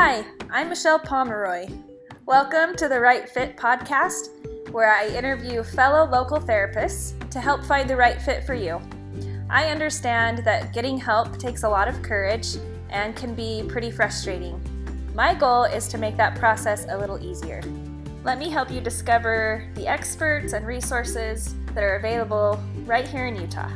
Hi, I'm Michelle Pomeroy. Welcome to the Right Fit podcast, where I interview fellow local therapists to help find the right fit for you. I understand that getting help takes a lot of courage and can be pretty frustrating. My goal is to make that process a little easier. Let me help you discover the experts and resources that are available right here in Utah.